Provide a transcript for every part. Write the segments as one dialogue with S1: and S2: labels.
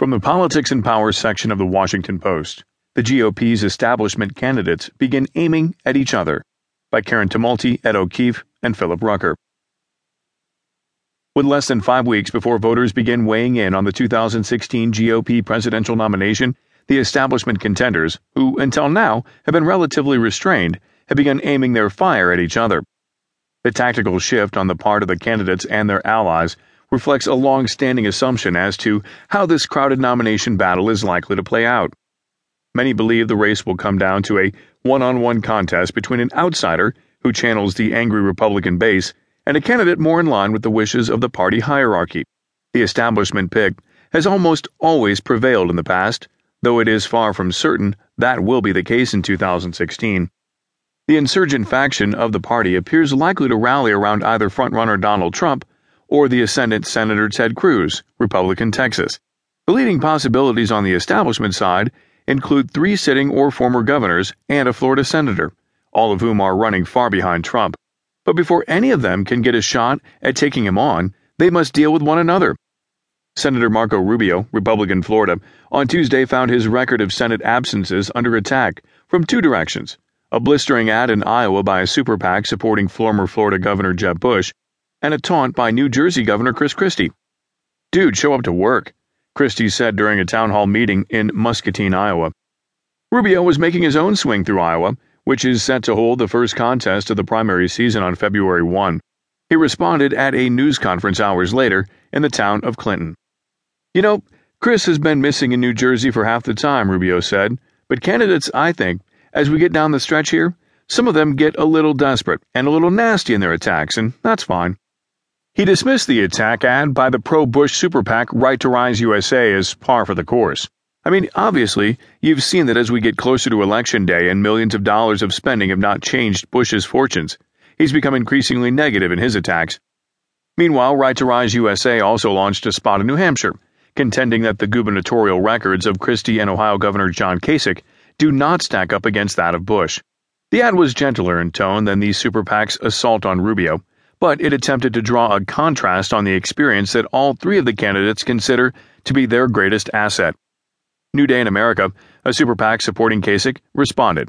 S1: From the Politics and Power section of the Washington Post, the GOP's establishment candidates begin aiming at each other by Karen Tumulty, Ed O'Keefe, and Philip Rucker. With less than five weeks before voters begin weighing in on the 2016 GOP presidential nomination, the establishment contenders, who until now have been relatively restrained, have begun aiming their fire at each other. The tactical shift on the part of the candidates and their allies reflects a long standing assumption as to how this crowded nomination battle is likely to play out. Many believe the race will come down to a one on one contest between an outsider who channels the angry Republican base and a candidate more in line with the wishes of the party hierarchy. The establishment pick has almost always prevailed in the past, though it is far from certain that will be the case in 2016. The insurgent faction of the party appears likely to rally around either frontrunner Donald Trump or the ascendant Senator Ted Cruz, Republican Texas. The leading possibilities on the establishment side include three sitting or former governors and a Florida senator, all of whom are running far behind Trump. But before any of them can get a shot at taking him on, they must deal with one another. Senator Marco Rubio, Republican Florida, on Tuesday found his record of Senate absences under attack from two directions a blistering ad in Iowa by a super PAC supporting former Florida Governor Jeb Bush, and a taunt by New Jersey Governor Chris Christie. Dude, show up to work, Christie said during a town hall meeting in Muscatine, Iowa. Rubio was making his own swing through Iowa, which is set to hold the first contest of the primary season on February 1. He responded at a news conference hours later in the town of Clinton. You know, Chris has been missing in New Jersey for half the time, Rubio said, but candidates, I think, as we get down the stretch here, some of them get a little desperate and a little nasty in their attacks, and that's fine. He dismissed the attack ad by the pro Bush super PAC Right to Rise USA as par for the course. I mean, obviously, you've seen that as we get closer to Election Day and millions of dollars of spending have not changed Bush's fortunes, he's become increasingly negative in his attacks. Meanwhile, Right to Rise USA also launched a spot in New Hampshire, contending that the gubernatorial records of Christie and Ohio Governor John Kasich do not stack up against that of Bush. The ad was gentler in tone than the super PAC's assault on Rubio but it attempted to draw a contrast on the experience that all three of the candidates consider to be their greatest asset. New Day in America, a super PAC supporting Kasich, responded.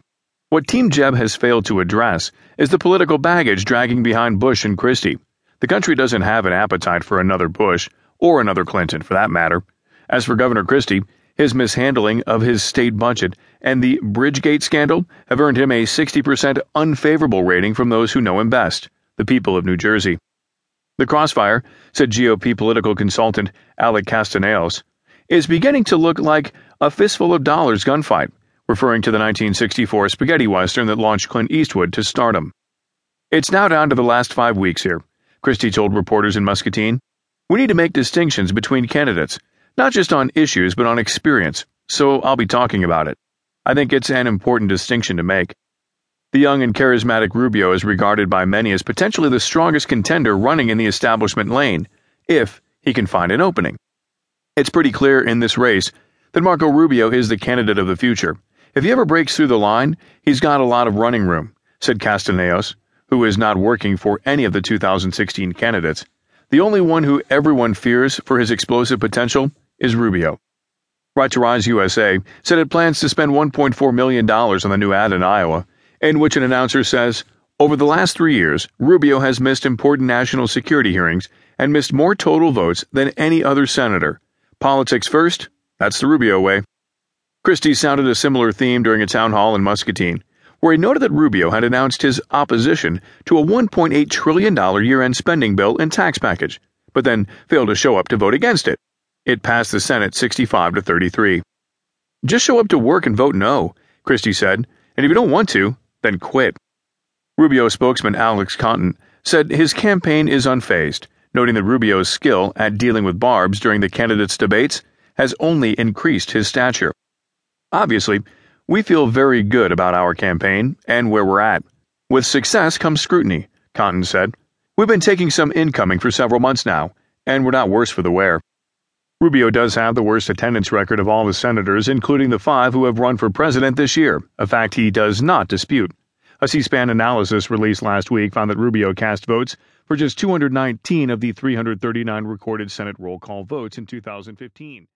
S1: What Team Jeb has failed to address is the political baggage dragging behind Bush and Christie. The country doesn't have an appetite for another Bush, or another Clinton for that matter. As for Governor Christie, his mishandling of his state budget and the Bridgegate scandal have earned him a 60% unfavorable rating from those who know him best the people of New Jersey. The crossfire, said GOP political consultant Alex Castellanos, is beginning to look like a fistful of dollars gunfight, referring to the 1964 spaghetti western that launched Clint Eastwood to stardom. It's now down to the last five weeks here, Christie told reporters in Muscatine. We need to make distinctions between candidates, not just on issues, but on experience, so I'll be talking about it. I think it's an important distinction to make. The young and charismatic Rubio is regarded by many as potentially the strongest contender running in the establishment lane, if he can find an opening. It's pretty clear in this race that Marco Rubio is the candidate of the future. If he ever breaks through the line, he's got a lot of running room, said Castellanos, who is not working for any of the 2016 candidates. The only one who everyone fears for his explosive potential is Rubio. Right to Rise USA said it plans to spend $1.4 million on the new ad in Iowa in which an announcer says, Over the last three years, Rubio has missed important national security hearings and missed more total votes than any other senator. Politics first, that's the Rubio way. Christie sounded a similar theme during a town hall in Muscatine, where he noted that Rubio had announced his opposition to a $1.8 trillion year end spending bill and tax package, but then failed to show up to vote against it. It passed the Senate 65 to 33. Just show up to work and vote no, Christie said, and if you don't want to, then quit. Rubio spokesman Alex Conant said his campaign is unfazed, noting that Rubio's skill at dealing with barbs during the candidates' debates has only increased his stature. Obviously, we feel very good about our campaign and where we're at. With success comes scrutiny, Conant said. We've been taking some incoming for several months now, and we're not worse for the wear. Rubio does have the worst attendance record of all the senators, including the five who have run for president this year, a fact he does not dispute. A C SPAN analysis released last week found that Rubio cast votes for just 219 of the 339 recorded Senate roll call votes in 2015.